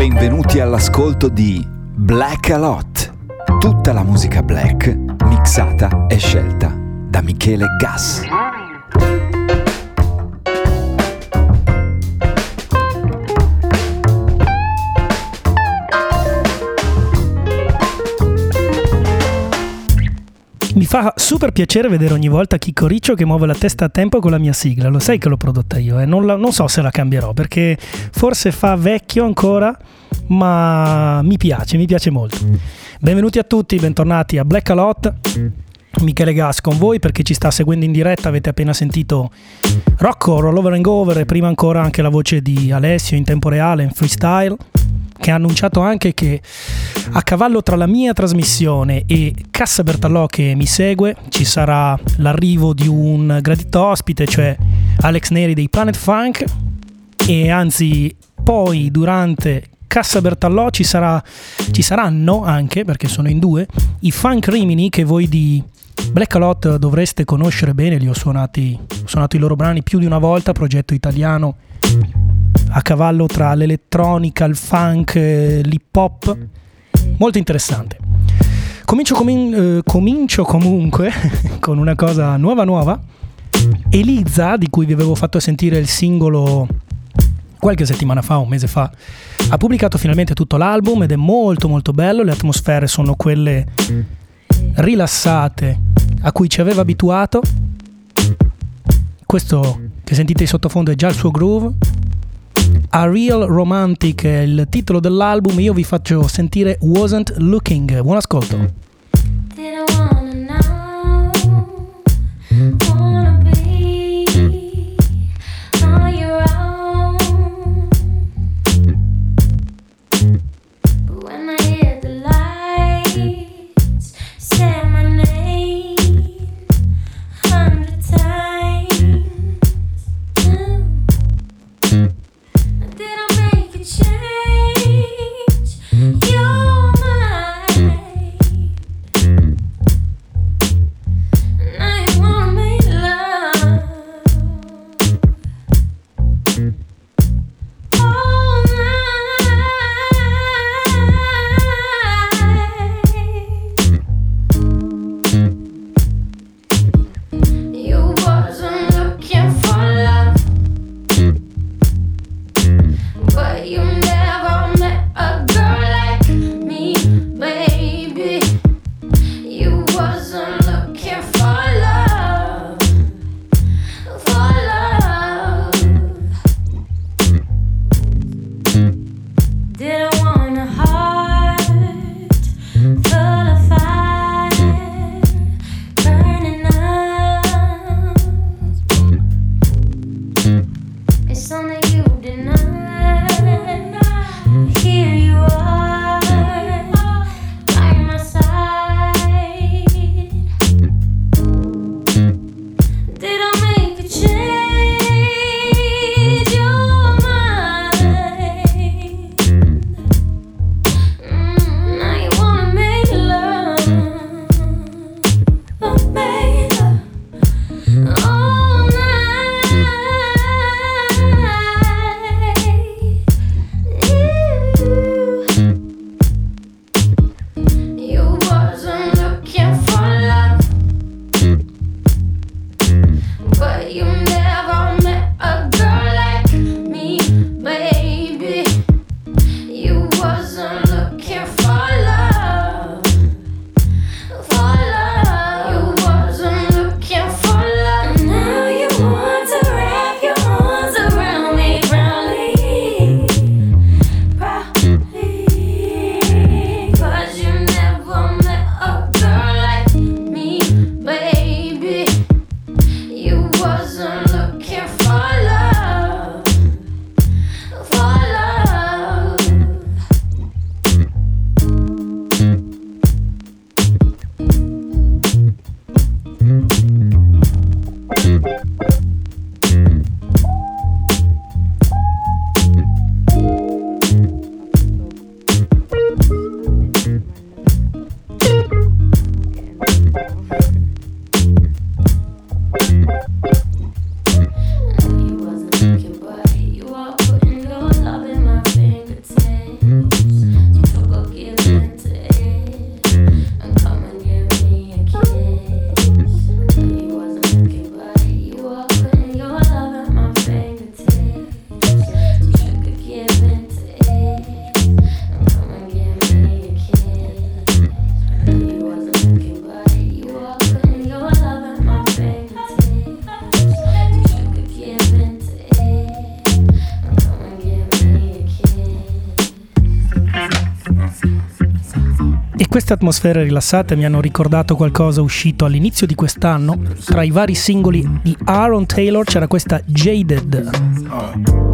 Benvenuti all'ascolto di Black a Lot. Tutta la musica black mixata e scelta da Michele Gas. Fa super piacere vedere ogni volta Chicco Riccio che muove la testa a tempo con la mia sigla. Lo sai che l'ho prodotta io e eh? non, non so se la cambierò perché forse fa vecchio ancora, ma mi piace, mi piace molto. Benvenuti a tutti, bentornati a Black Alot. Michele Gas con voi per chi ci sta seguendo in diretta avete appena sentito Rocco, Roll Over and Over e prima ancora anche la voce di Alessio in tempo reale in freestyle che ha annunciato anche che a cavallo tra la mia trasmissione e Cassa Bertallò che mi segue ci sarà l'arrivo di un gradito ospite, cioè Alex Neri dei Planet Funk. E anzi poi durante Cassa Bertallò ci, sarà, ci saranno anche, perché sono in due, i Funk Rimini che voi di Black Alot dovreste conoscere bene, li ho suonati, ho suonato i loro brani più di una volta, progetto italiano a cavallo tra l'elettronica, il funk, l'hip hop, molto interessante. Comincio, comin- eh, comincio comunque con una cosa nuova nuova. Elisa, di cui vi avevo fatto sentire il singolo qualche settimana fa, un mese fa, ha pubblicato finalmente tutto l'album ed è molto molto bello, le atmosfere sono quelle rilassate a cui ci aveva abituato. Questo che sentite in sottofondo è già il suo groove, a Real Romantic è il titolo dell'album, io vi faccio sentire Wasn't Looking. Buon ascolto. Queste atmosfere rilassate mi hanno ricordato qualcosa uscito all'inizio di quest'anno. Tra i vari singoli di Aaron Taylor c'era questa Jaded. Oh.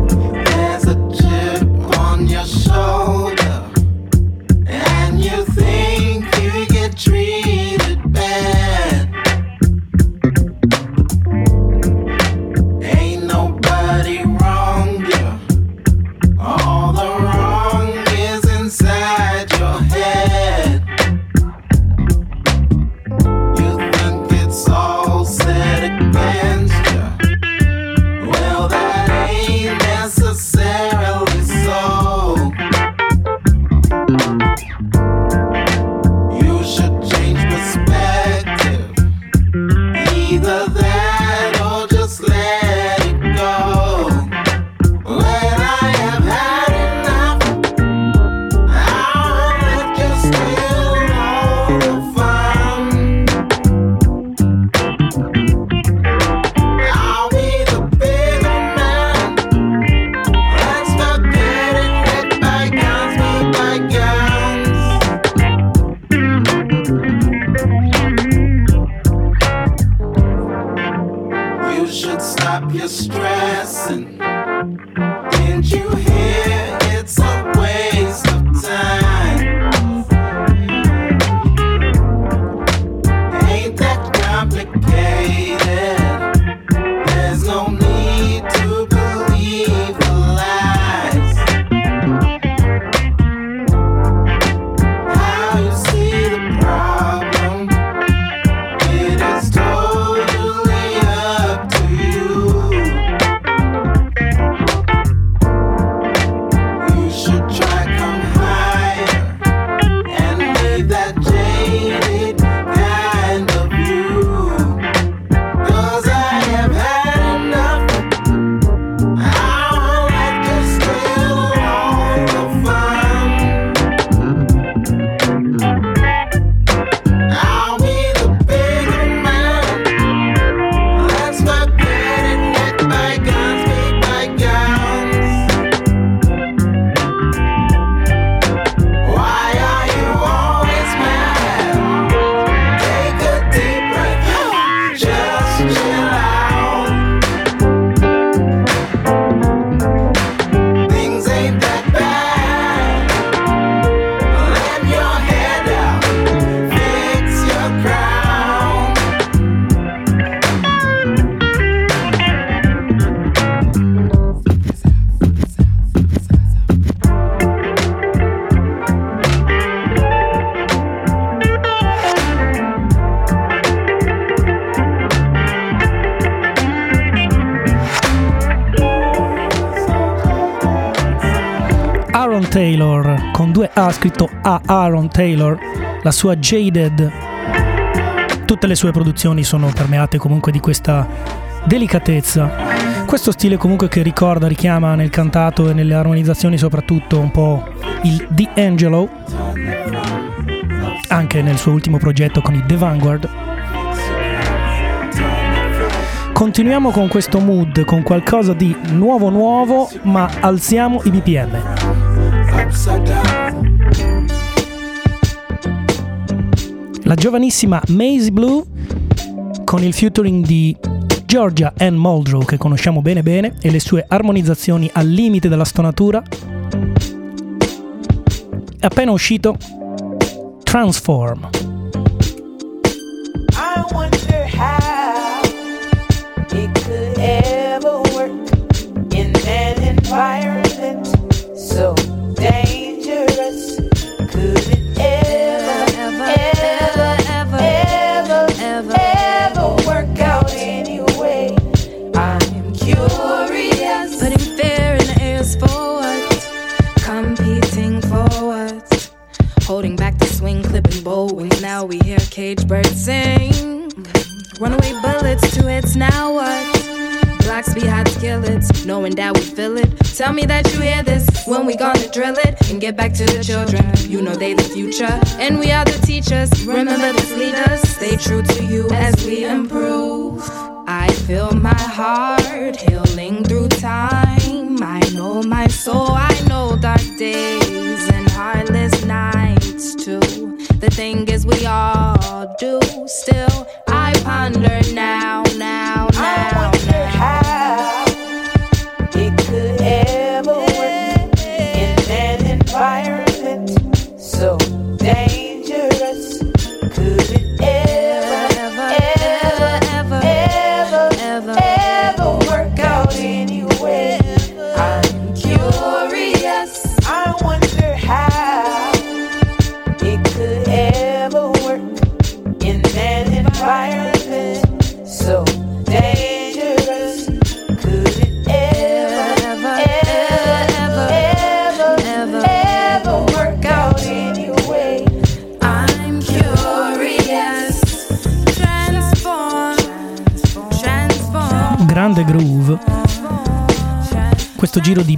ha scritto a Aaron Taylor, la sua Jaded. Tutte le sue produzioni sono permeate comunque di questa delicatezza. Questo stile comunque che ricorda, richiama nel cantato e nelle armonizzazioni soprattutto un po' il D'Angelo, anche nel suo ultimo progetto con i The Vanguard. Continuiamo con questo mood, con qualcosa di nuovo nuovo, ma alziamo i BPM. upside down. giovanissima Maze Blue con il featuring di Georgia Ann Muldrow che conosciamo bene bene e le sue armonizzazioni al limite della stonatura. Appena uscito Transform. get back to the children. You know they the future, and we are the teachers. Remember to leaders. stay true to you.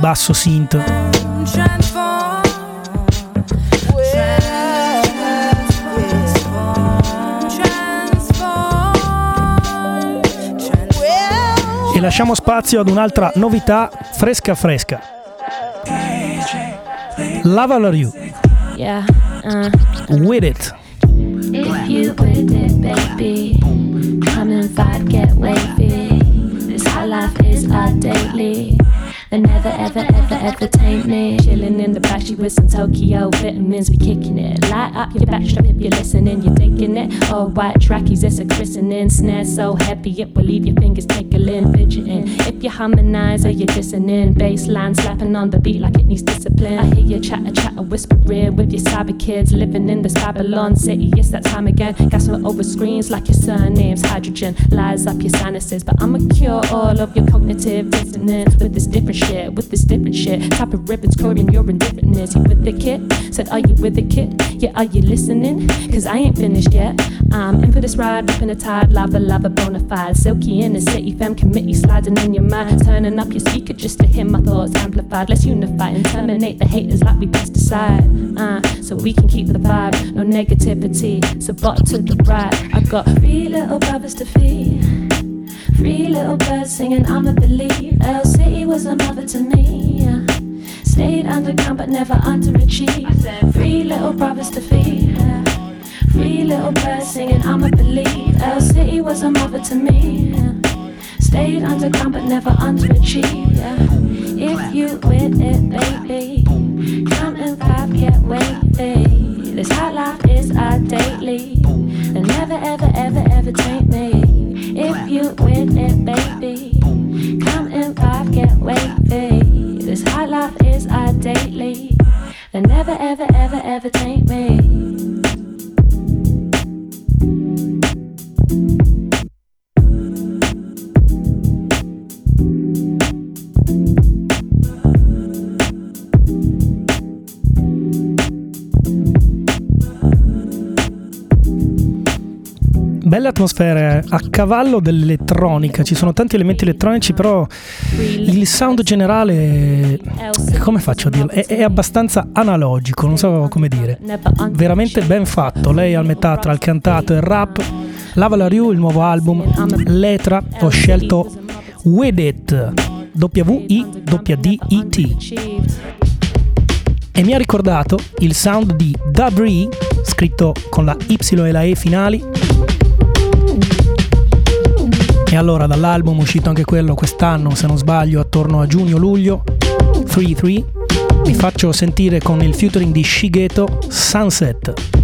Basso synth. E lasciamo spazio ad un'altra novità fresca fresca. Lava la Rue, Yeah, uh, With It. if you with it, baby, come and vibe, get wavy. This high life is our daily. They never, ever, ever, ever taint me. Chilling in the backstreet with some Tokyo vitamins, we kicking it. Light up your backstrap if you're listening, you're thinking it. Oh, white trackies, it's a christening. Snare so heavy, it will leave your fingers tickling, fidgeting. If you harmonize or you're listening, bass line slapping on the beat like it needs discipline. I hear you chatter, chatter, whispering with your cyber kids living in this Babylon city. Yes, that time again. Gasping over screens like your surname's hydrogen. Lies up your sinuses, but I'ma cure all of your cognitive dissonance with this different shit, with this different shit. Top of ribbons, coding your indifferentness. You with the kid? Said, Are you with the kid? Yeah, are you listening? Cause I ain't finished yet. I'm in for this ride, in a tide, lava, lava, bona fide. Silky in the city, fam committee sliding in your mind. Turning up your speaker just to hear my thoughts amplified. Let's unify and terminate the haters like we pesticide. Uh, so we can keep the vibe, no negativity. So bottom to the right, I've got three little brothers to feed. Three little birds singing, I'ma believe. L City was a mother to me. Stayed underground but never underachieved. Three little brothers to feed. Three little birds singing, I'ma believe. L City was a mother to me. Stayed underground but never underachieved. If you with it, baby, come and vibe, get wavy. This hot life is our daily. And never, ever, ever, ever taint me. If you win it, baby, come and vibe, get wavy. This hot life is our daily. And never, ever, ever, ever taint me. Belle atmosfere a cavallo dell'elettronica, ci sono tanti elementi elettronici, però il sound generale, come faccio a dirlo, è, è abbastanza analogico, non so come dire. Veramente ben fatto, lei è a metà tra il cantato e il rap. Lava la Rue, il nuovo album, Letra, ho scelto With It, W-I-D-D-I-T. E mi ha ricordato il sound di Dabri, scritto con la Y e la E finali, allora dall'album uscito anche quello quest'anno, se non sbaglio, attorno a giugno-luglio, 3-3, vi faccio sentire con il featuring di Shigeto Sunset.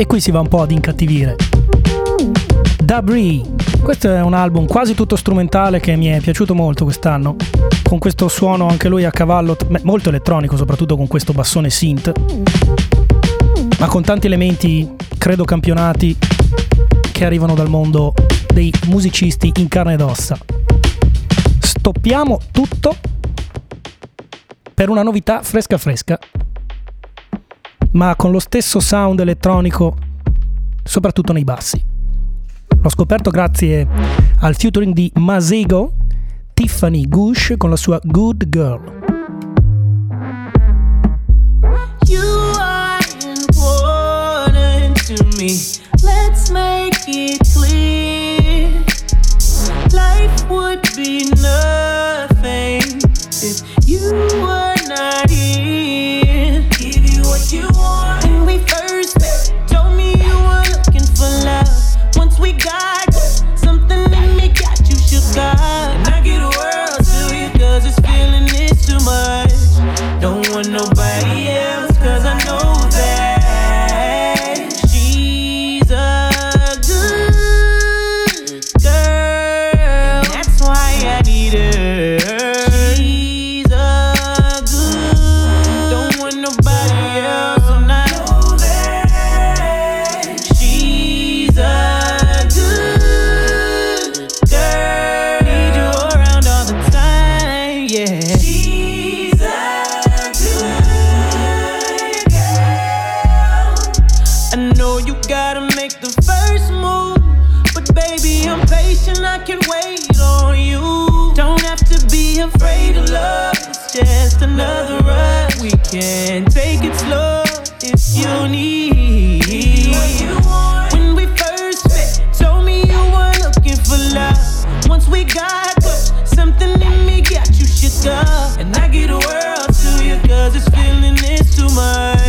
E qui si va un po' ad incattivire. Dabri, questo è un album quasi tutto strumentale che mi è piaciuto molto quest'anno, con questo suono anche lui a cavallo, molto elettronico, soprattutto con questo bassone synth, ma con tanti elementi, credo campionati, che arrivano dal mondo dei musicisti in carne ed ossa. Stoppiamo tutto per una novità fresca fresca, ma con lo stesso sound elettronico, soprattutto nei bassi. L'ho scoperto grazie al featuring di Masego, Tiffany Gush con la sua Good Girl. Let's make it clear. Life would be nothing if you were When we first met, told me you were looking for love. Once we got patient. I can wait on you. Don't have to be afraid of love. It's just another ride. We can take it slow if you need. When we first met, told me you were looking for love. Once we got close, something in me got you shook up. And I get a world to you, cause this feeling is too much.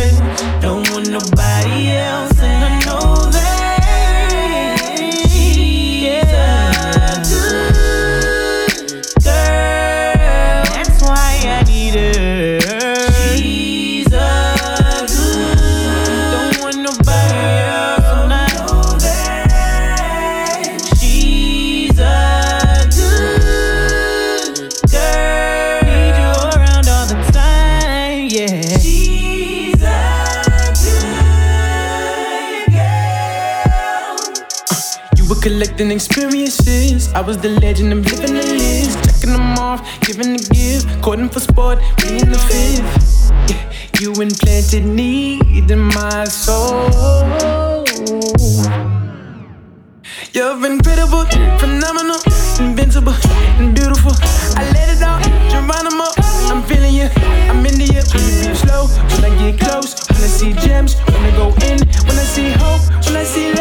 Experiences. I was the legend, I'm living the list. Checking them off, giving the gift. Cording for sport, me in the fifth. Yeah, you implanted need in my soul. You're incredible, phenomenal, invincible, and beautiful. I let it out, Geronimo. I'm feeling you, I'm into you. When you slow, when I get close, when I see gems, when I go in, when I see hope, when I see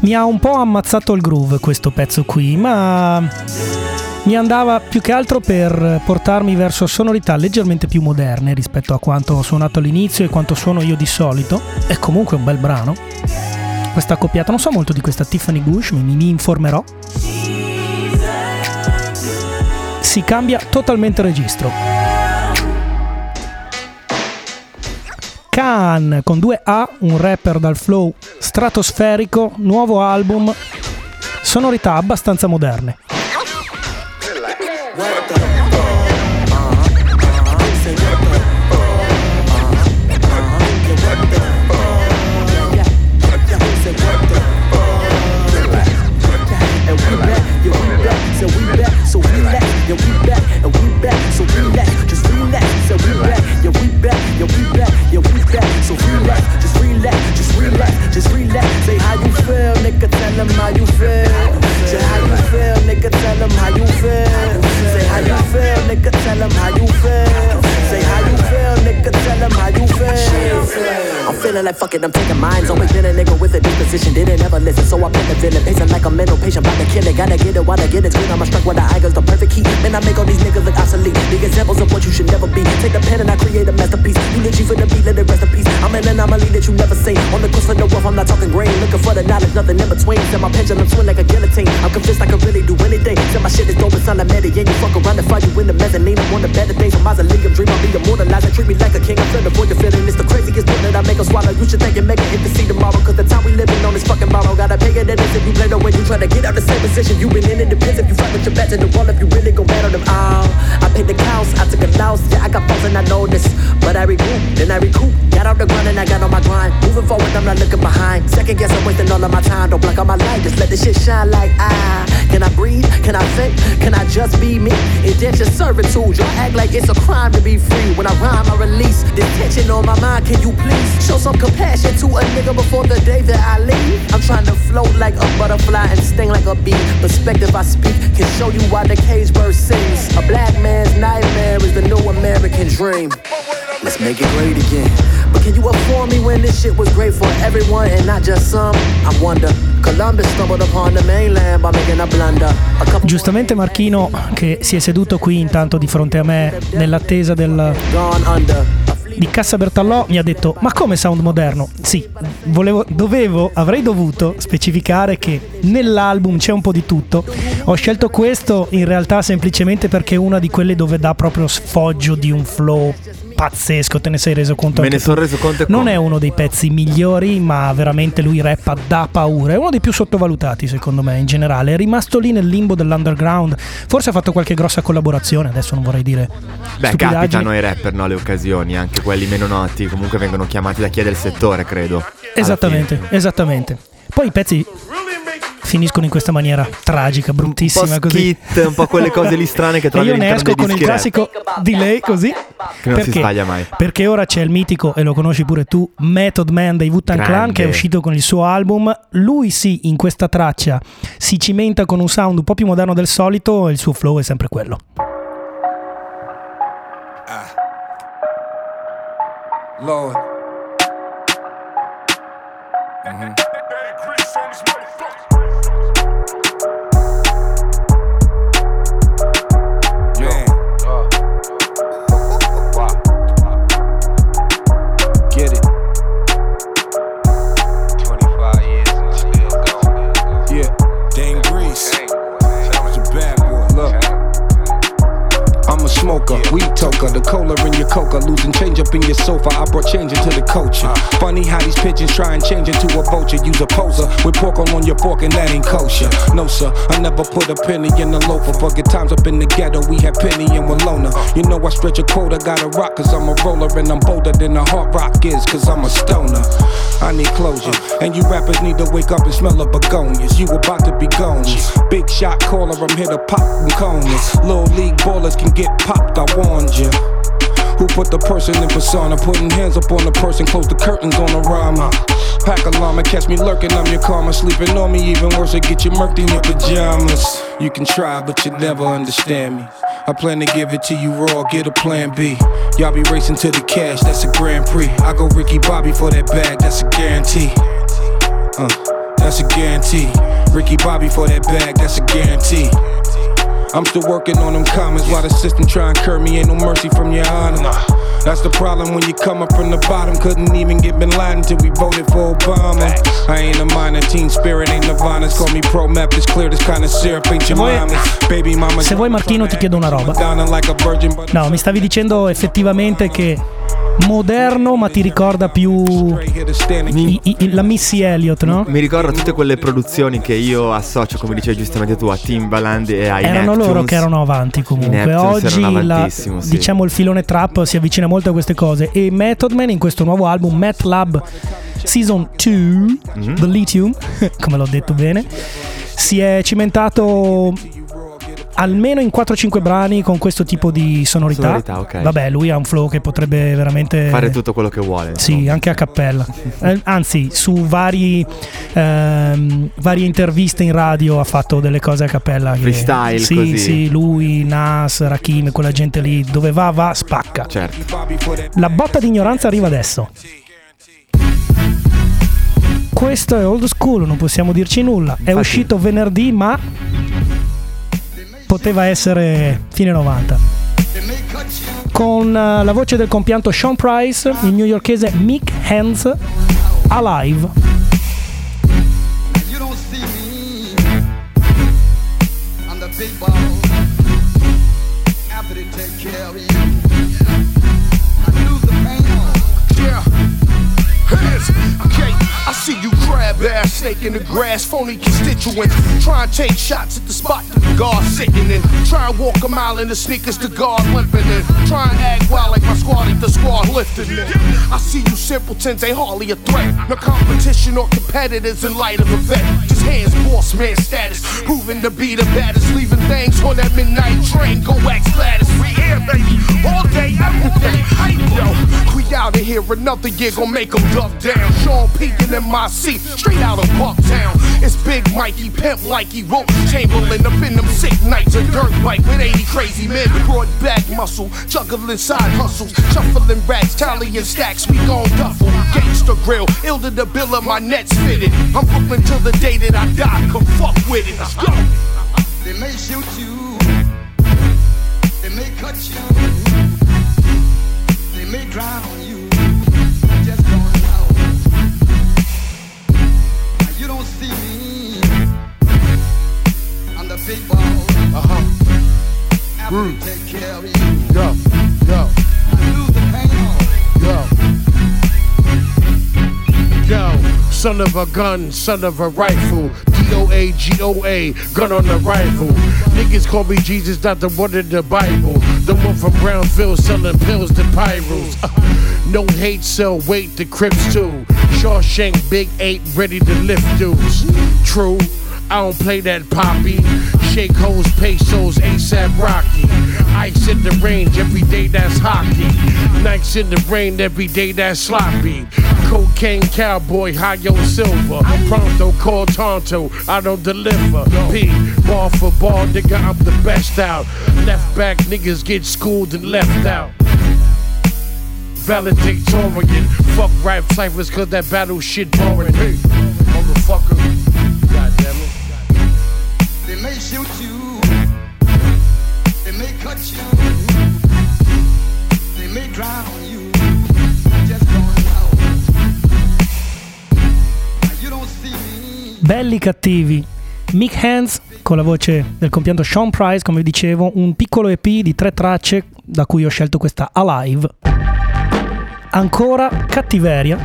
Mi ha un po' ammazzato il groove questo pezzo qui, ma mi andava più che altro per portarmi verso sonorità leggermente più moderne rispetto a quanto ho suonato all'inizio e quanto suono io di solito. È comunque un bel brano. Questa accoppiata, non so molto di questa Tiffany Gush, mi, mi informerò. Si cambia totalmente registro. Khan con due A, un rapper dal flow stratosferico, nuovo album, sonorità abbastanza moderne. back, so relax, just relax. So we back, yeah we back, yeah we back, yeah we back. So relax, just relax, just relax, just relax. Say how you feel, nigga. Tell them how you feel. Say how you feel, nigga. Tell them how you feel. Say how you feel, nigga. Tell them how you feel. Say how you I'm feeling like fuck it, I'm taking mines. Always been a nigga with a disposition, didn't ever listen. So I been the villain, pacing like a mental patient, about to kill it. Gotta get it while I get it. Good, I'm struck with the angles, the perfect key. Man, I make all these niggas look obsolete. The examples of what you should never be. Take the pen and I create a masterpiece. You legit for the beat, let it rest in peace. I'm an anomaly that you never seen. On the course for the wealth, I'm not talking green. Looking for the knowledge, nothing in between. Set my pendulum swing like a guillotine. I'm convinced I can really do anything. Set my shit is dope, it's on the Medellin. You fuck around and find you in the mezzanine. I'm on the better things. I'm mausoleum, dream of me immortalized. Treat me like a king. I'm the void, you're feeling. It's the craziest thing that I make them swallow. You should think and make it if you see tomorrow. Cause the time we living on this fucking borrow. Gotta pay it this if you play the way you try to get out the same position. You been in it depends if you fight with your back to the wall. If you really gon' battle them all. I paid the cows, I loss. Yeah, I got faults and I know this. But I regroup, then I recoup. Got out the ground and I got on my grind. Moving forward, I'm not looking behind. Second guess, I'm wasting all of my time. Don't block out my light, just let the shit shine like ah. Can I breathe? Can I think? Can I just be me? Indenture servitude. Y'all act like it's a crime to be free. When I rhyme, I release this tension on my mind. Can you please show some compassion to a nigga before the day that I leave? I'm trying to float like a butterfly and sting like a bee. Perspective I speak can show you why the cage bird sings. A black man's nightmare is the new American dream. Let's make it great again. But can you afford me when this shit was great for everyone and not just some? I wonder. Columbus stumbled upon the mainland by making a blunder. A couple Giustamente Marchino, che si è seduto qui intanto di fronte a me nell'attesa del. Di Cassa Bertallò, mi ha detto: Ma come sound moderno? Sì, volevo, dovevo, avrei dovuto specificare che nell'album c'è un po' di tutto. Ho scelto questo in realtà semplicemente perché è una di quelle dove dà proprio sfoggio di un flow pazzesco, te ne sei reso conto? Me ne sono reso conto Non come. è uno dei pezzi migliori, ma veramente lui rappa da paura. È uno dei più sottovalutati, secondo me, in generale. È rimasto lì nel limbo dell'underground. Forse ha fatto qualche grossa collaborazione, adesso non vorrei dire. Beh, capitano ai rapper, no, le occasioni, anche quelli meno noti, comunque vengono chiamati da chi è del settore, credo. Esattamente, esattamente. Poi i pezzi finiscono in questa maniera tragica, Un po' bruttissima così. skit, un po' quelle cose lì strane che trovi io ne esco con il classico delay così. Che non si Perché? sbaglia mai. Perché ora c'è il mitico, e lo conosci pure tu, Method Man dei Wu-Tang Clan che è uscito con il suo album. Lui sì, in questa traccia si cimenta con un sound un po' più moderno del solito e il suo flow è sempre quello. Lord. Mhm. No, sir, I never put a penny in a loafer. For good times up in the ghetto, we had penny and Walona. You know I stretch a quota, gotta rock, cause I'm a roller, and I'm bolder than a hard rock is, cause I'm a stoner. I need closure, and you rappers need to wake up and smell the begonias. You about to be gone. Big shot caller, I'm here to pop them corners. Little league ballers can get popped, I warned you. Who put the person in persona? Putting hands up on the person, close the curtains on the rhyme. Pack a llama, catch me lurking, I'm your karma. Sleeping on me, even worse, it get you murked in your pajamas. You can try, but you never understand me. I plan to give it to you raw, get a plan B. Y'all be racing to the cash, that's a Grand Prix. I go Ricky Bobby for that bag, that's a guarantee. Uh, that's a guarantee. Ricky Bobby for that bag, that's a guarantee. I'm still working on them comments while the system try and curb me. Ain't no mercy from your honor. That's the problem when you come up from the bottom. Couldn't even get Bin Laden till we voted for Obama. I ain't a minor, teen spirit ain't Nirvana's. Call me pro map, it's clear this kind of syrup ain't your mama's. Baby mama. se vuoi, Marchino, ti chiedo una roba. Madonna like a virgin, but No, mi stavi dicendo effettivamente che moderno, ma ti ricorda più stand i- i- la Missy Elliott, no? Mi ricordo tutte quelle produzioni che io associo, come dicevi giustamente tu, a Timbaland e ai Erano Neptunes. loro che erano avanti comunque. Oggi la- sì. diciamo il filone trap si avvicina molto a queste cose. E Method Man in questo nuovo album, Math Lab Season 2, Mhm. The Lithium, come l'ho detto bene, si è cimentato almeno in 4-5 brani con questo tipo di sonorità. Sonorità, ok. Vabbè, lui ha un flow che potrebbe veramente Fare tutto quello che vuole. Sì, insomma. anche a cappella. Eh, anzi, su vari, ehm, varie interviste in radio ha fatto delle cose a cappella. che- Freestyle, Sì, così. sì, lui, Nas, Rakim, quella gente lì, dove va, va, spacca. Certo. La botta di ignoranza arriva adesso. questo è old school, non possiamo dirci nulla. È Infatti- uscito venerdì, ma poteva essere fine 90. Con eh, la voce del compianto Sean Price, il newyorkese Mick Hands, Alive. Yeah. Hands. Okay, crab snake in the grass, phony constituents. Try and take shots at the spot that the guard sitting in. Try and walk a mile in the sneakers the guard limping in. Try and act wild like my squad ain't the squad lifting in. I see you simpletons ain't hardly a threat. No competition or competitors in light of a vet. Just hands, boss man status. Proving to be the baddest. Leaving things on that midnight train. Go wax Gladys. We here, baby. All day, every day. Yo. We out of here another year, gon' make them duck down. Sean P my MIC, straight out of Bucktown. It's Big Mikey, pimp like he wrote Chamberlain up in them sick nights. A dirt bike with 80 crazy men. Broad back muscle, juggling side hustles. Shuffling racks, tallying stacks, we gon' duffel. Gangster grill, ill to the bill of my nets fitted. I'm Brooklyn till the day that I die, come fuck with it. Let's go. They may shoot you. They may cut you. They may drown you. Don't see me. I'm the big ball. Uh huh. After Mm. take care of you, Yo, yo. I lose the pain. Yo. Yo, son of a gun, son of a rifle. D-O-A, G-O-A, gun on the rifle. Niggas call me Jesus, not the one in the Bible. The one from Brownsville selling pills to pyros. No hate, sell weight to Crips too. Shawshank, Big Eight, ready to lift dudes. True. I don't play that poppy. Shake hoes, pesos, ASAP Rocky. Ice in the range, every day that's hockey. Nights in the rain, every day that's sloppy. Cocaine cowboy, high on silver. Pronto, call Tonto, I don't deliver. P, ball for ball, nigga, I'm the best out. Left back niggas get schooled and left out. Valedictorian, fuck rap ciphers, cause that battle shit boring. Hey, Belli cattivi. Mick Hands con la voce del compianto Sean Price, come vi dicevo, un piccolo EP di tre tracce da cui ho scelto questa Alive. Ancora cattiveria.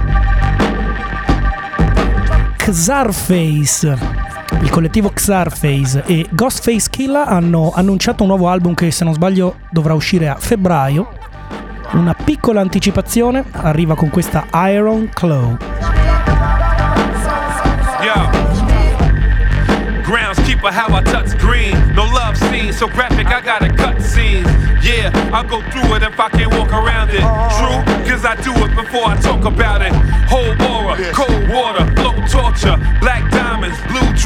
Xarface, il collettivo Xarface e Ghostface Killa hanno annunciato un nuovo album che se non sbaglio dovrà uscire a febbraio. Una piccola anticipazione arriva con questa Iron Claw. Groundskeeper, how I touch green. No love scene, so graphic, I gotta cut scenes. Yeah, I'll go through it if I can't walk around it. True, cause I do it before I talk about it. Whole aura, cold water,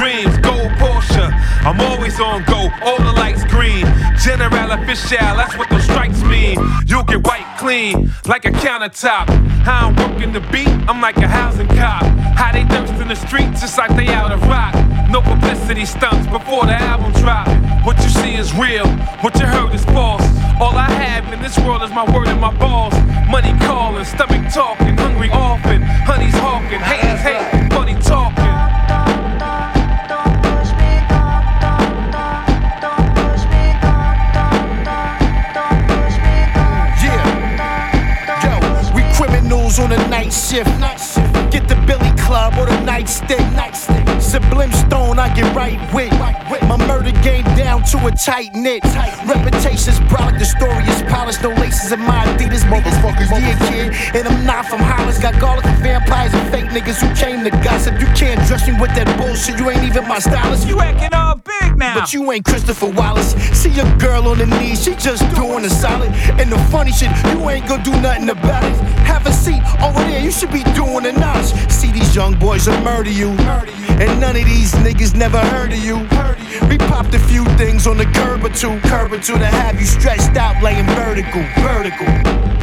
dreams, gold Porsche. I'm always on go, all the lights green. General official, that's what those stripes mean. You'll get white clean, like a countertop. How I'm working the beat, I'm like a housing cop. How they thirst in the streets, just like they out of rock. No publicity stunts before the album drop. What you see is real, what you heard is false. All I have in this world is my word and my balls. Money calling, stomach talking, hungry often. Honey's hawking, haters hate, on a night shift. Night shift. Get the Billy Club or the nightstick. Sublime stone, I get right with. My murder game down to a tight knit. Reputation's brolic, the story is polished. No laces in my Adidas, motherfuckers. Yeah, kid. And I'm not from Hollis. Got garlic and vampires and fake niggas who came to gossip. You can't dress me with that bullshit. You ain't even my stylist. You acting all now. But you ain't Christopher Wallace. See a girl on the knees, she just doing a solid. And the funny shit, you ain't gonna do nothing about it. Have a seat over there, you should be doing a notch. See these young boys will murder you. And none of these niggas never heard of you. We popped a few things on the curb or two, curb or two to have you stretched out, laying vertical, vertical.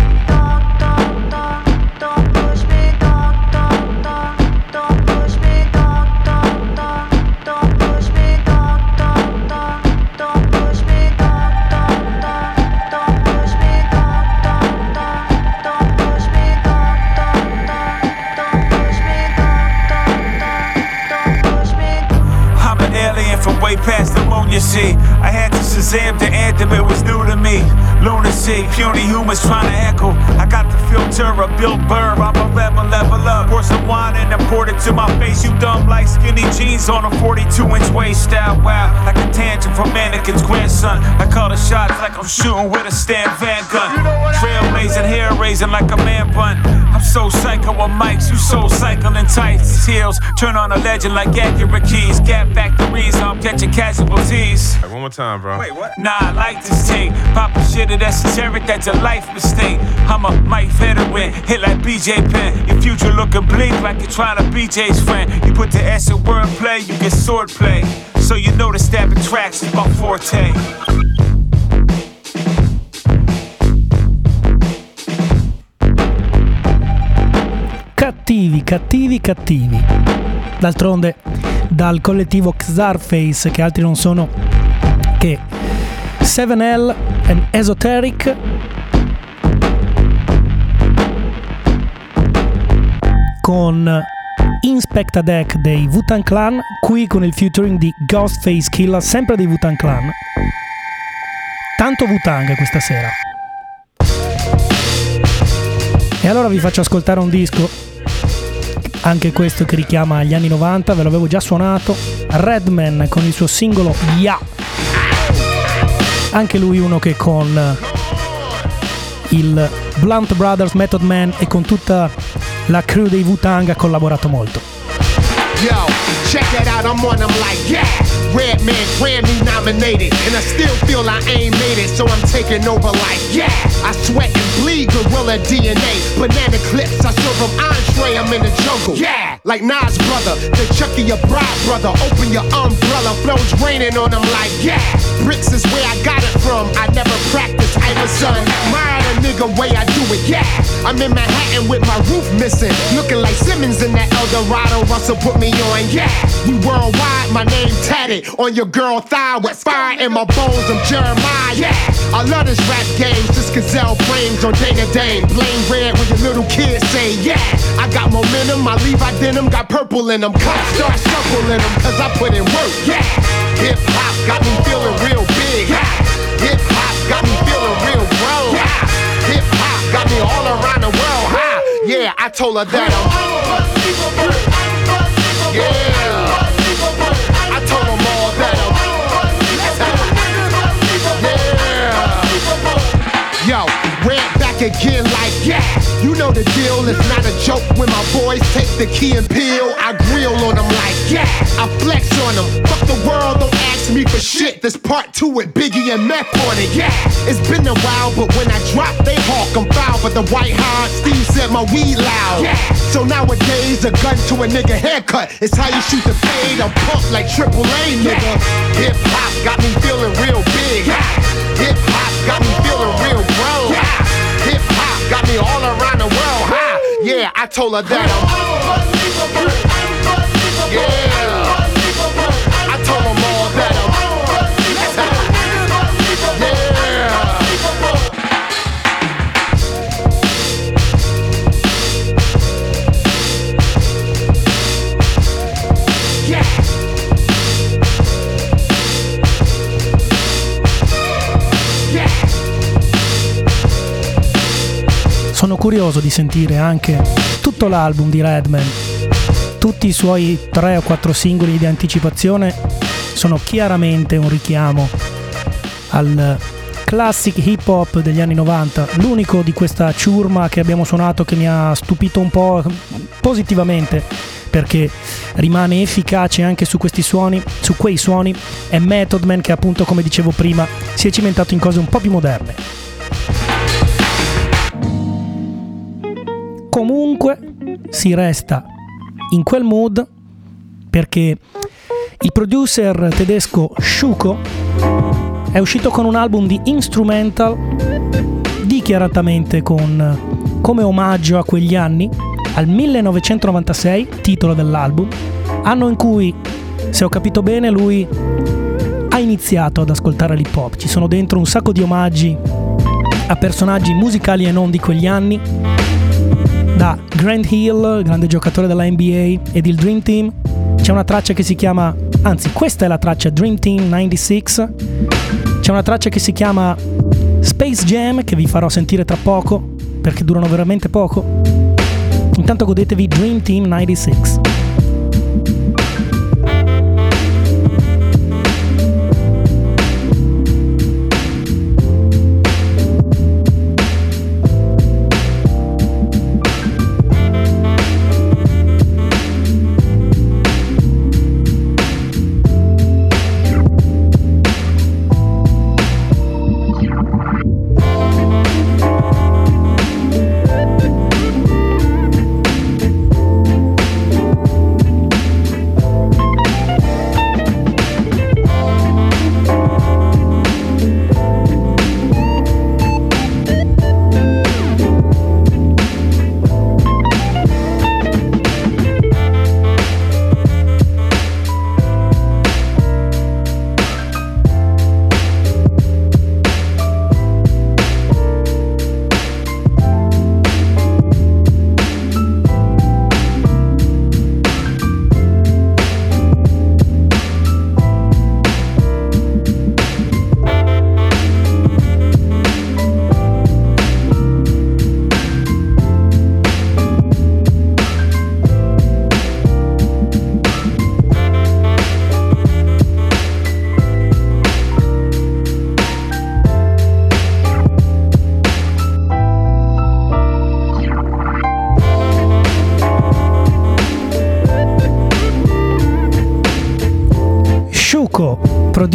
I had to Shazam the anthem, it was new to me. Lunacy, puny humans trying to echo. I got the filter of Bill Burr, I'm a level, level up. Pour some wine and then poured it to my face. You dumb like skinny jeans on a 42 inch waist style. Wow, like a tangent from Mannequin's grandson. I call the shots like I'm shooting with a Stan Van gun. Trailblazing, hair raising like a man bun. I'm so psycho with mics, you so cycling tights. Heels turn on a legend like accurate keys. Gap factories, I'm catching casualties. One more time, bro. Wait, what? Nah, I like this tape. Papa shit it esoteric, that's a life mistake. I'm a Mike veteran, hit like BJ Penn. Your future looking bleak like you're trying to be Jay's friend. You put the S in wordplay, you get swordplay. So you know the stabbing tracks is my forte. Cattivi, cattivi, cattivi. D'altronde, dal collettivo Xarface, che altri non sono che 7L and Esoteric, con Inspecta Deck dei Wutan Clan, qui con il featuring di Ghostface Killer, sempre dei Wutan Clan. Tanto Wutang questa sera. E allora vi faccio ascoltare un disco, anche questo che richiama gli anni 90, ve l'avevo già suonato, Redman con il suo singolo Ya. Anche lui uno che con il Blunt Brothers Method Man e con tutta la crew dei Wu-Tang ha collaborato molto. Yo, Redman Grammy nominated, and I still feel I ain't made it, so I'm taking over like, yeah. I sweat and bleed gorilla DNA, banana clips, I serve them entree, I'm in the jungle, yeah. Like Nas brother, the Chucky your bride brother, open your umbrella, flows raining on them like, yeah. Bricks is where I got it from, I never practiced, I'm a son. Admire the nigga way I it, yeah. I'm in Manhattan with my roof missing, looking like Simmons in that Eldorado, Russell put me on, yeah. We worldwide, my name tatted on your girl thigh with fire in my bones, I'm Jeremiah, yeah. I love this rap game, just gazelle frames on Dana Dane. Blame red when your little kids say, yeah. I got momentum, my Levi denim got purple in them. Cops start circling them, cause I put in work, yeah. Hip hop got me feeling real big, yeah. Hip hop Yeah, I told her that I'm. Yeah. Back again like yeah. You know the deal, it's not a joke when my boys take the key and peel. I grill on them like yeah. I flex on them. Fuck the world, don't ask me for shit. This part two with Biggie and Meth on it, yeah. It's been a while, but when I drop, they hawk. I'm foul, but the white hard Steve said my weed loud. Yeah. So nowadays, a gun to a nigga haircut. It's how you shoot the fade. I'm pumped like Triple A, nigga. Hip hop got me feeling real big. Hip hop got me feeling real Yeah, I told her that Yeah. Curioso di sentire anche tutto l'album di Redman. Tutti i suoi tre o quattro singoli di anticipazione sono chiaramente un richiamo al classic hip hop degli anni 90. L'unico di questa ciurma che abbiamo suonato che mi ha stupito un po' positivamente perché rimane efficace anche su questi suoni, su quei suoni, è Method Man che appunto come dicevo prima si è cimentato in cose un po' più moderne. Comunque si resta in quel mood perché il producer tedesco Schuko è uscito con un album di instrumental dichiaratamente con come omaggio a quegli anni al 1996 titolo dell'album anno in cui se ho capito bene lui ha iniziato ad ascoltare l'hip hop. Ci sono dentro un sacco di omaggi a personaggi musicali e non di quegli anni da Grant Hill, grande giocatore della NBA, ed il Dream Team. C'è una traccia che si chiama, anzi questa è la traccia Dream Team 96, C'è una traccia che si chiama Space Jam che vi farò sentire tra poco perché durano veramente poco. Intanto godetevi Dream Team 96.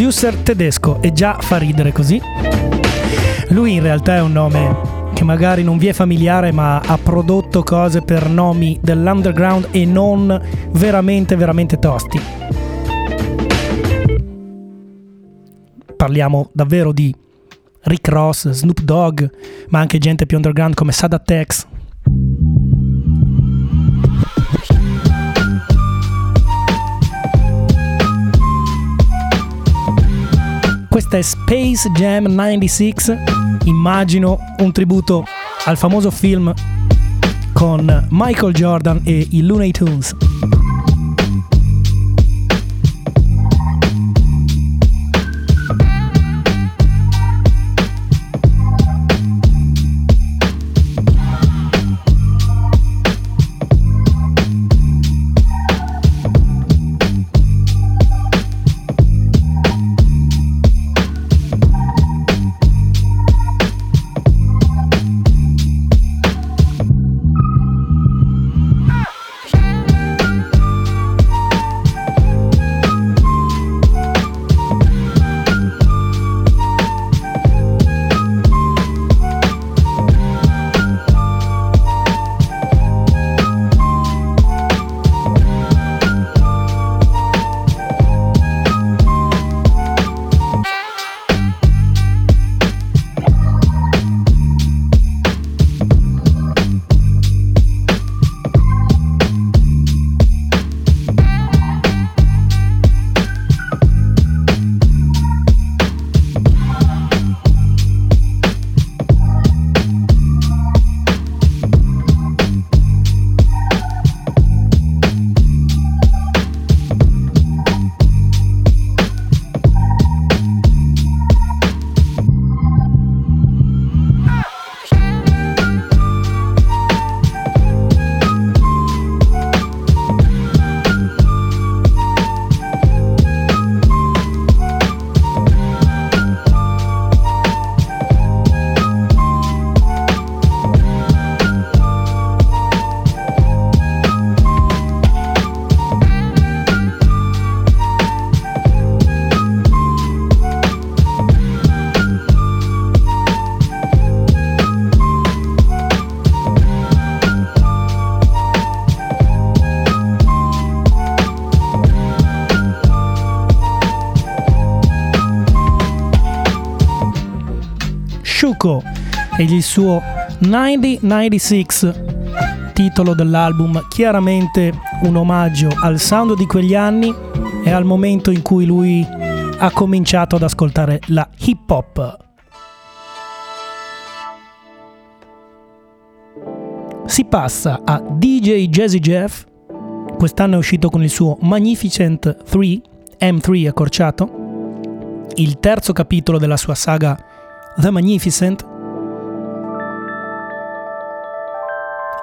Producer tedesco e già fa ridere così. Lui in realtà è un nome che magari non vi è familiare ma ha prodotto cose per nomi dell'underground e non veramente veramente tosti. Parliamo davvero di Rick Ross, Snoop Dogg, ma anche gente più underground come Sada Tex. Questa è Space Jam 96, immagino un tributo al famoso film con Michael Jordan e i Looney Tunes. Shuko ed il suo 9096 titolo dell'album chiaramente un omaggio al sound di quegli anni e al momento in cui lui ha cominciato ad ascoltare la hip hop. Si passa a DJ Jazzy Jeff, quest'anno è uscito con il suo Magnificent 3, M3 accorciato, il terzo capitolo della sua saga The Magnificent.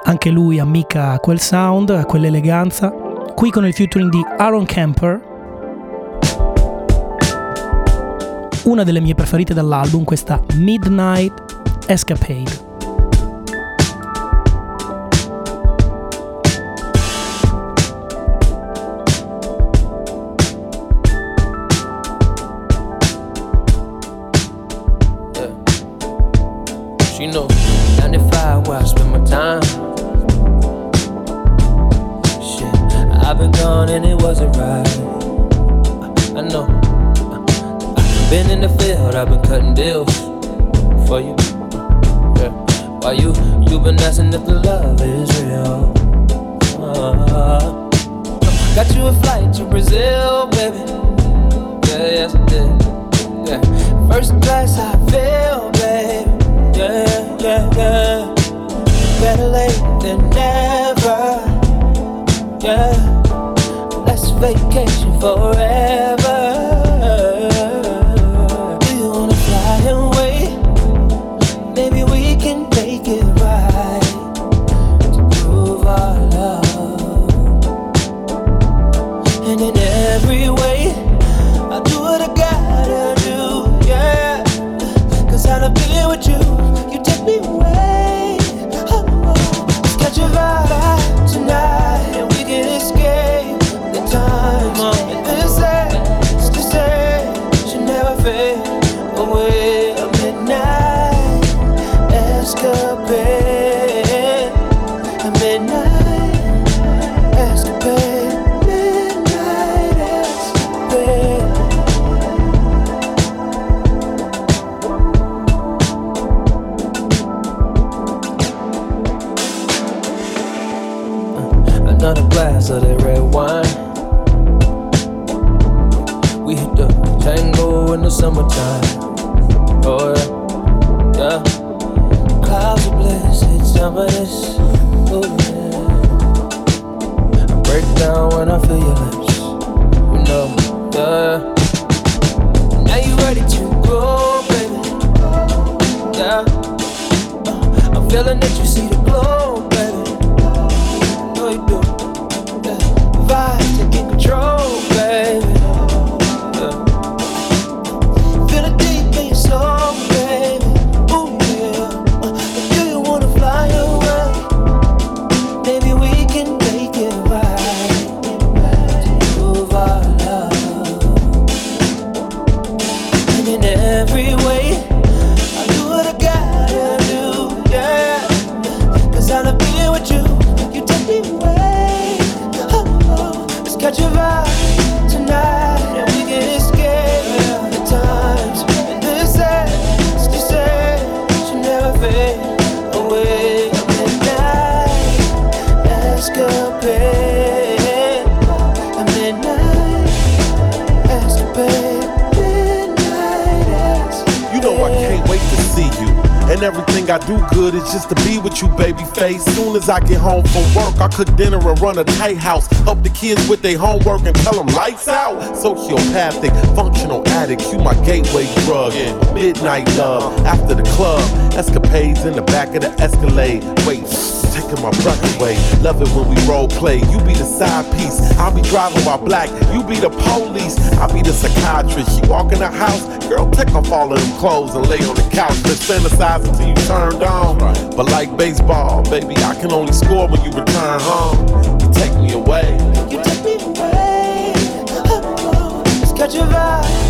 Anche lui ammicca quel sound, quell'eleganza. Qui con il featuring di Aaron Camper. Una delle mie preferite dall'album, questa Midnight Escapade. cook dinner or run a tight house kids with their homework and tell them lights out. Sociopathic, functional addict, you my gateway drug. Midnight love, after the club, escapades in the back of the Escalade. Wait, taking my breath away. Love it when we role play. You be the side piece, I'll be driving my black. You be the police, I'll be the psychiatrist. You walk in the house, girl, take off all of them clothes and lay on the couch. Let's fantasize until you turned on. But like baseball, baby, I can only score when you return home. Take away. You took me away. Oh, oh, catch your vibe.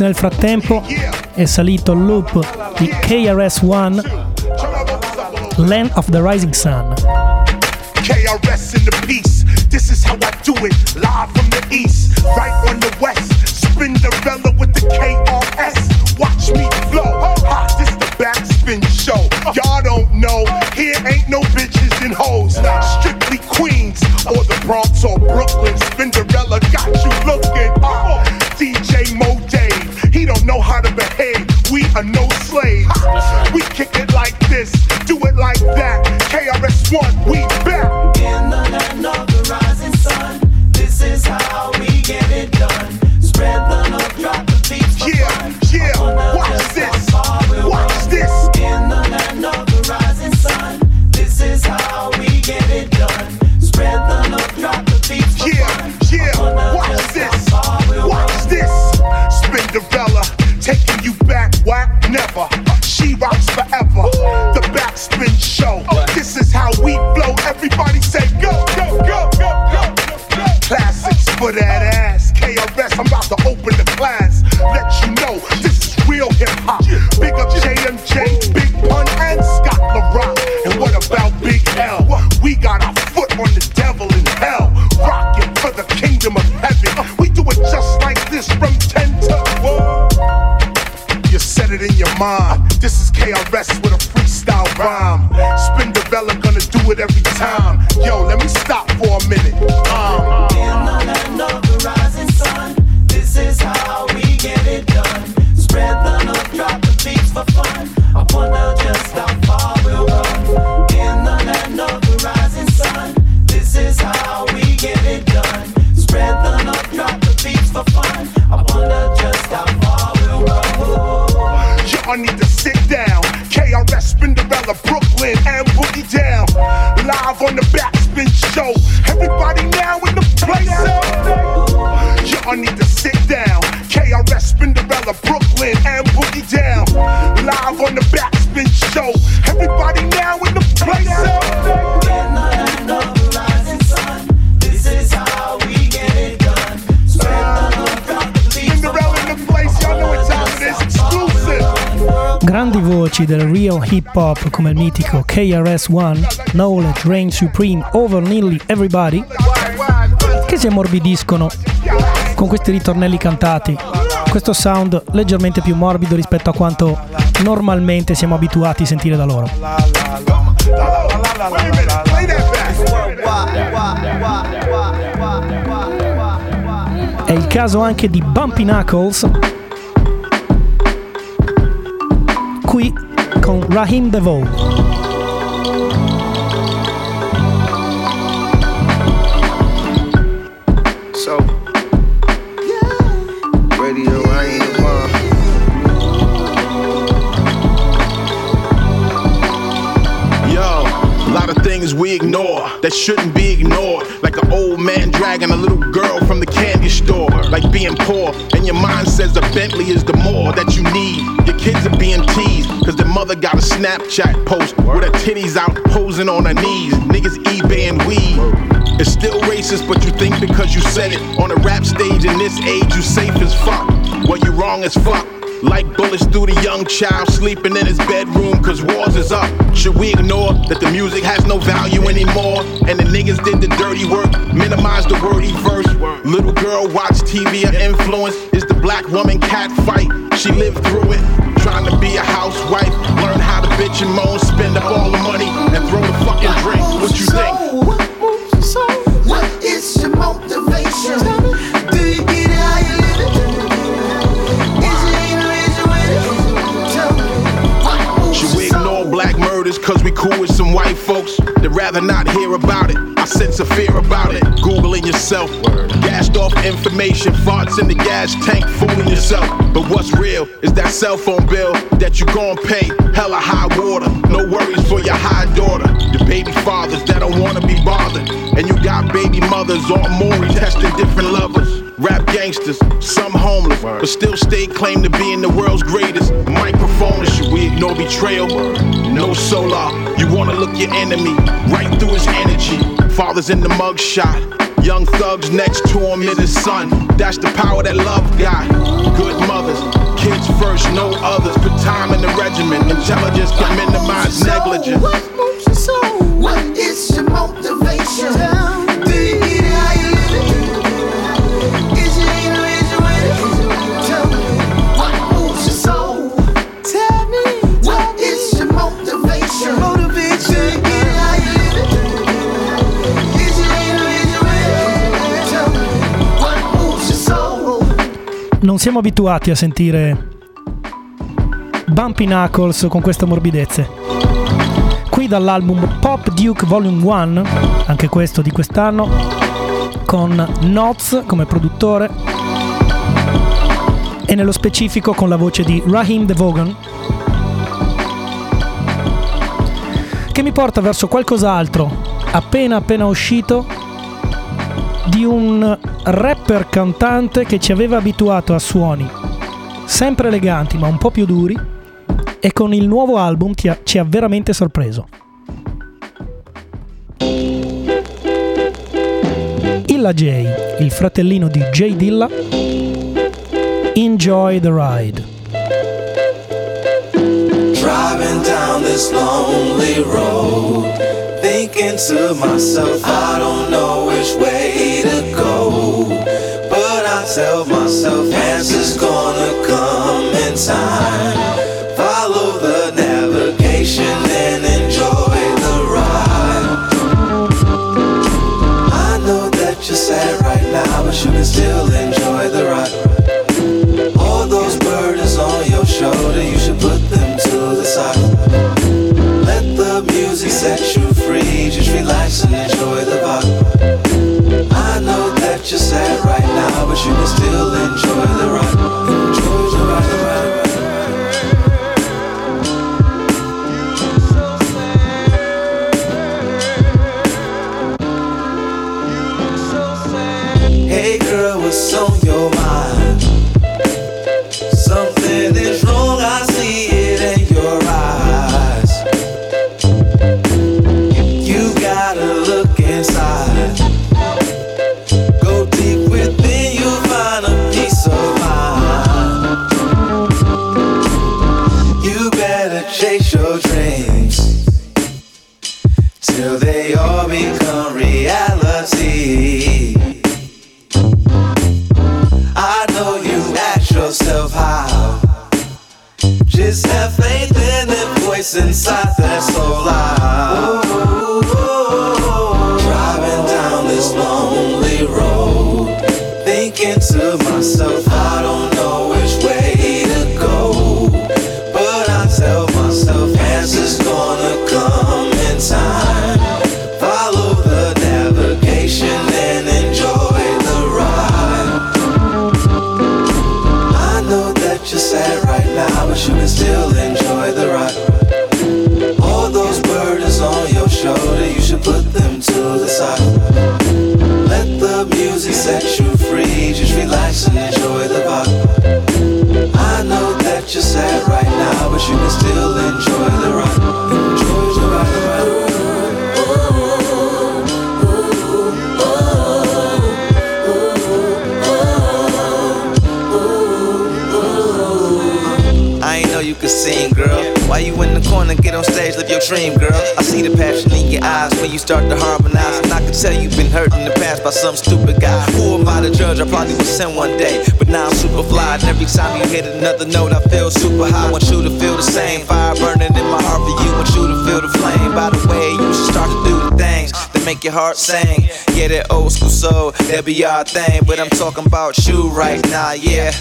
Remix nel frattempo è salito il loop di KRS-One Land of the Rising Sun. KRS in the peace, this is how I do it, live from the east, right on the west. Spinderella with the KRS, watch me flow. Hot, this the backspin show. Y'all don't know, here ain't no bitches and hoes. Strictly Queens or the Bronx or Brooklyn. Spinderella are no slaves. We kick it like this, do it like that. KRS1, we back. In the land of the rising sun, this is how we get it done. Spread the love, drop the beats Yeah, fun. yeah, watch this, watch this. In the land of the rising sun, this is how we get it done. Spread the love, drop the beats Yeah, fun. yeah, watch this, watch this. Spinderella, taking voci del real hip hop come il mitico KRS-One, Knowledge Reign Supreme Over Nearly Everybody, che si ammorbidiscono con questi ritornelli cantati, questo sound leggermente più morbido rispetto a quanto normalmente siamo abituati a sentire da loro. È il caso anche di Bumpy Knuckles, Con Rahim DeVoe. We ignore that shouldn't be ignored. Like an old man dragging a little girl from the candy store. Like being poor, and your mind says a Bentley is the more that you need. Your kids are being teased, cause their mother got a Snapchat post with her titties out posing on her knees. Niggas eBay and weed. It's still racist, but you think because you said it on a rap stage in this age, you safe as fuck. Well, you wrong as fuck. Like bullets through the young child sleeping in his bedroom cause wars is up. Should we ignore that the music has no value anymore? And the niggas did the dirty work, minimize the wordy verse. Little girl watch TV, her influence is the black woman cat fight. She lived through it, trying to be a housewife. Learn how to bitch and moan, spend up all the money, and throw the fucking drink. What you think? what moves your soul? What is your motivation? Cool with some white folks? They'd rather not hear about it. I sense a fear about it. Googling yourself. Gassed off information, farts in the gas tank, fooling yourself. But what's real is that cell phone bill that you gon' pay. Hella high water. No worries for your high daughter. Your baby fathers that don't wanna be bothered. And you got baby mothers on Maury testing different lovers. Rap gangsters, some homeless, but still stay claim to be in the world's greatest. Microphone should we ignore betrayal? No solar, you wanna look your enemy right through his energy. Fathers in the mug shot, young thugs next to him in his son. That's the power that love got. Good mothers, kids first, no others. Put time in the regiment. Intelligence can minimize negligence. What moves your soul? What is your motivation? Siamo abituati a sentire Bumpy Knuckles con queste morbidezze. Qui dall'album Pop Duke Volume 1, anche questo di quest'anno, con Noz come produttore e nello specifico con la voce di Raheem DeVogan che mi porta verso qualcos'altro appena appena uscito di un rapper cantante che ci aveva abituato a suoni sempre eleganti ma un po' più duri e con il nuovo album ha- ci ha veramente sorpreso. Illa J, il fratellino di J Dilla, Enjoy the Ride. Driving down this lonely road, thinking to myself, I don't know which way to go. But I tell myself, answers gonna come in time. Follow the navigation and enjoy the ride. I know that you're sad right now, but you can still enjoy know you could sing, girl. Why you in the corner? Get on stage, live your dream, girl. I see the passion in your eyes when you start to harmonize. And I can tell you've been hurt in the past by some stupid guy. Who am I to judge? I probably was sent one day. But now I'm super fly. And every time you hit another note, I feel super high. I Want you to feel the same. Fire burning in my heart for you. Want you to feel the flame. By the way, you should start to do the things that make your heart sing. Yeah, that old school soul, that be our thing. But I'm talking about you right now, yeah.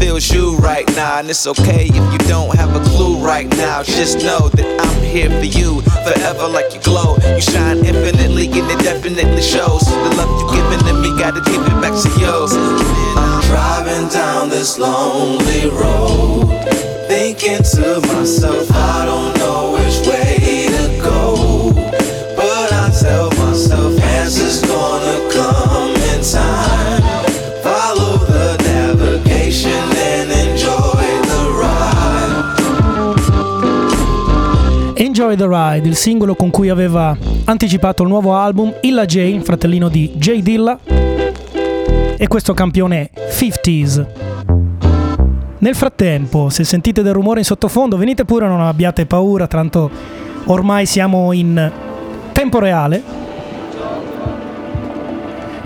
Fulfills you right now? And it's okay if you don't have a clue right now. Just know that I'm here for you forever like you glow. You shine infinitely and it definitely shows. The love you giving to me, gotta give it back to you. I'm driving down this lonely road, thinking to myself, I don't know which way Enjoy the Ride, il singolo con cui aveva anticipato il nuovo album Illa J, fratellino di J Dilla, e questo campione 50s. Nel frattempo, se sentite del rumore in sottofondo, venite pure, non abbiate paura, tanto ormai siamo in tempo reale.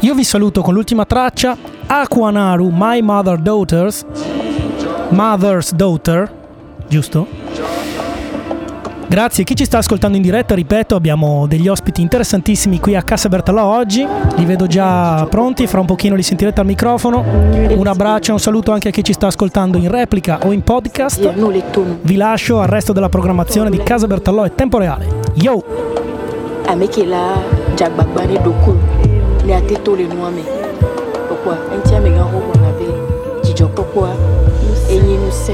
Io vi saluto con l'ultima traccia, Aquanaru, My Mother Daughters, Mother's Daughter, giusto? Grazie, chi ci sta ascoltando in diretta, ripeto, abbiamo degli ospiti interessantissimi qui a Casa Bertalò oggi, li vedo già pronti, fra un pochino li sentirete al microfono. Un abbraccio e un saluto anche a chi ci sta ascoltando in replica o in podcast. Vi lascio al resto della programmazione di Casa Bertalò e Tempo Reale. Yo! Amekela Jagbagbani Doku, ne ateto le nuame. Pourquoi? Un tiers mégan robot n'avait. Dijon pourquoi? Et nous sait.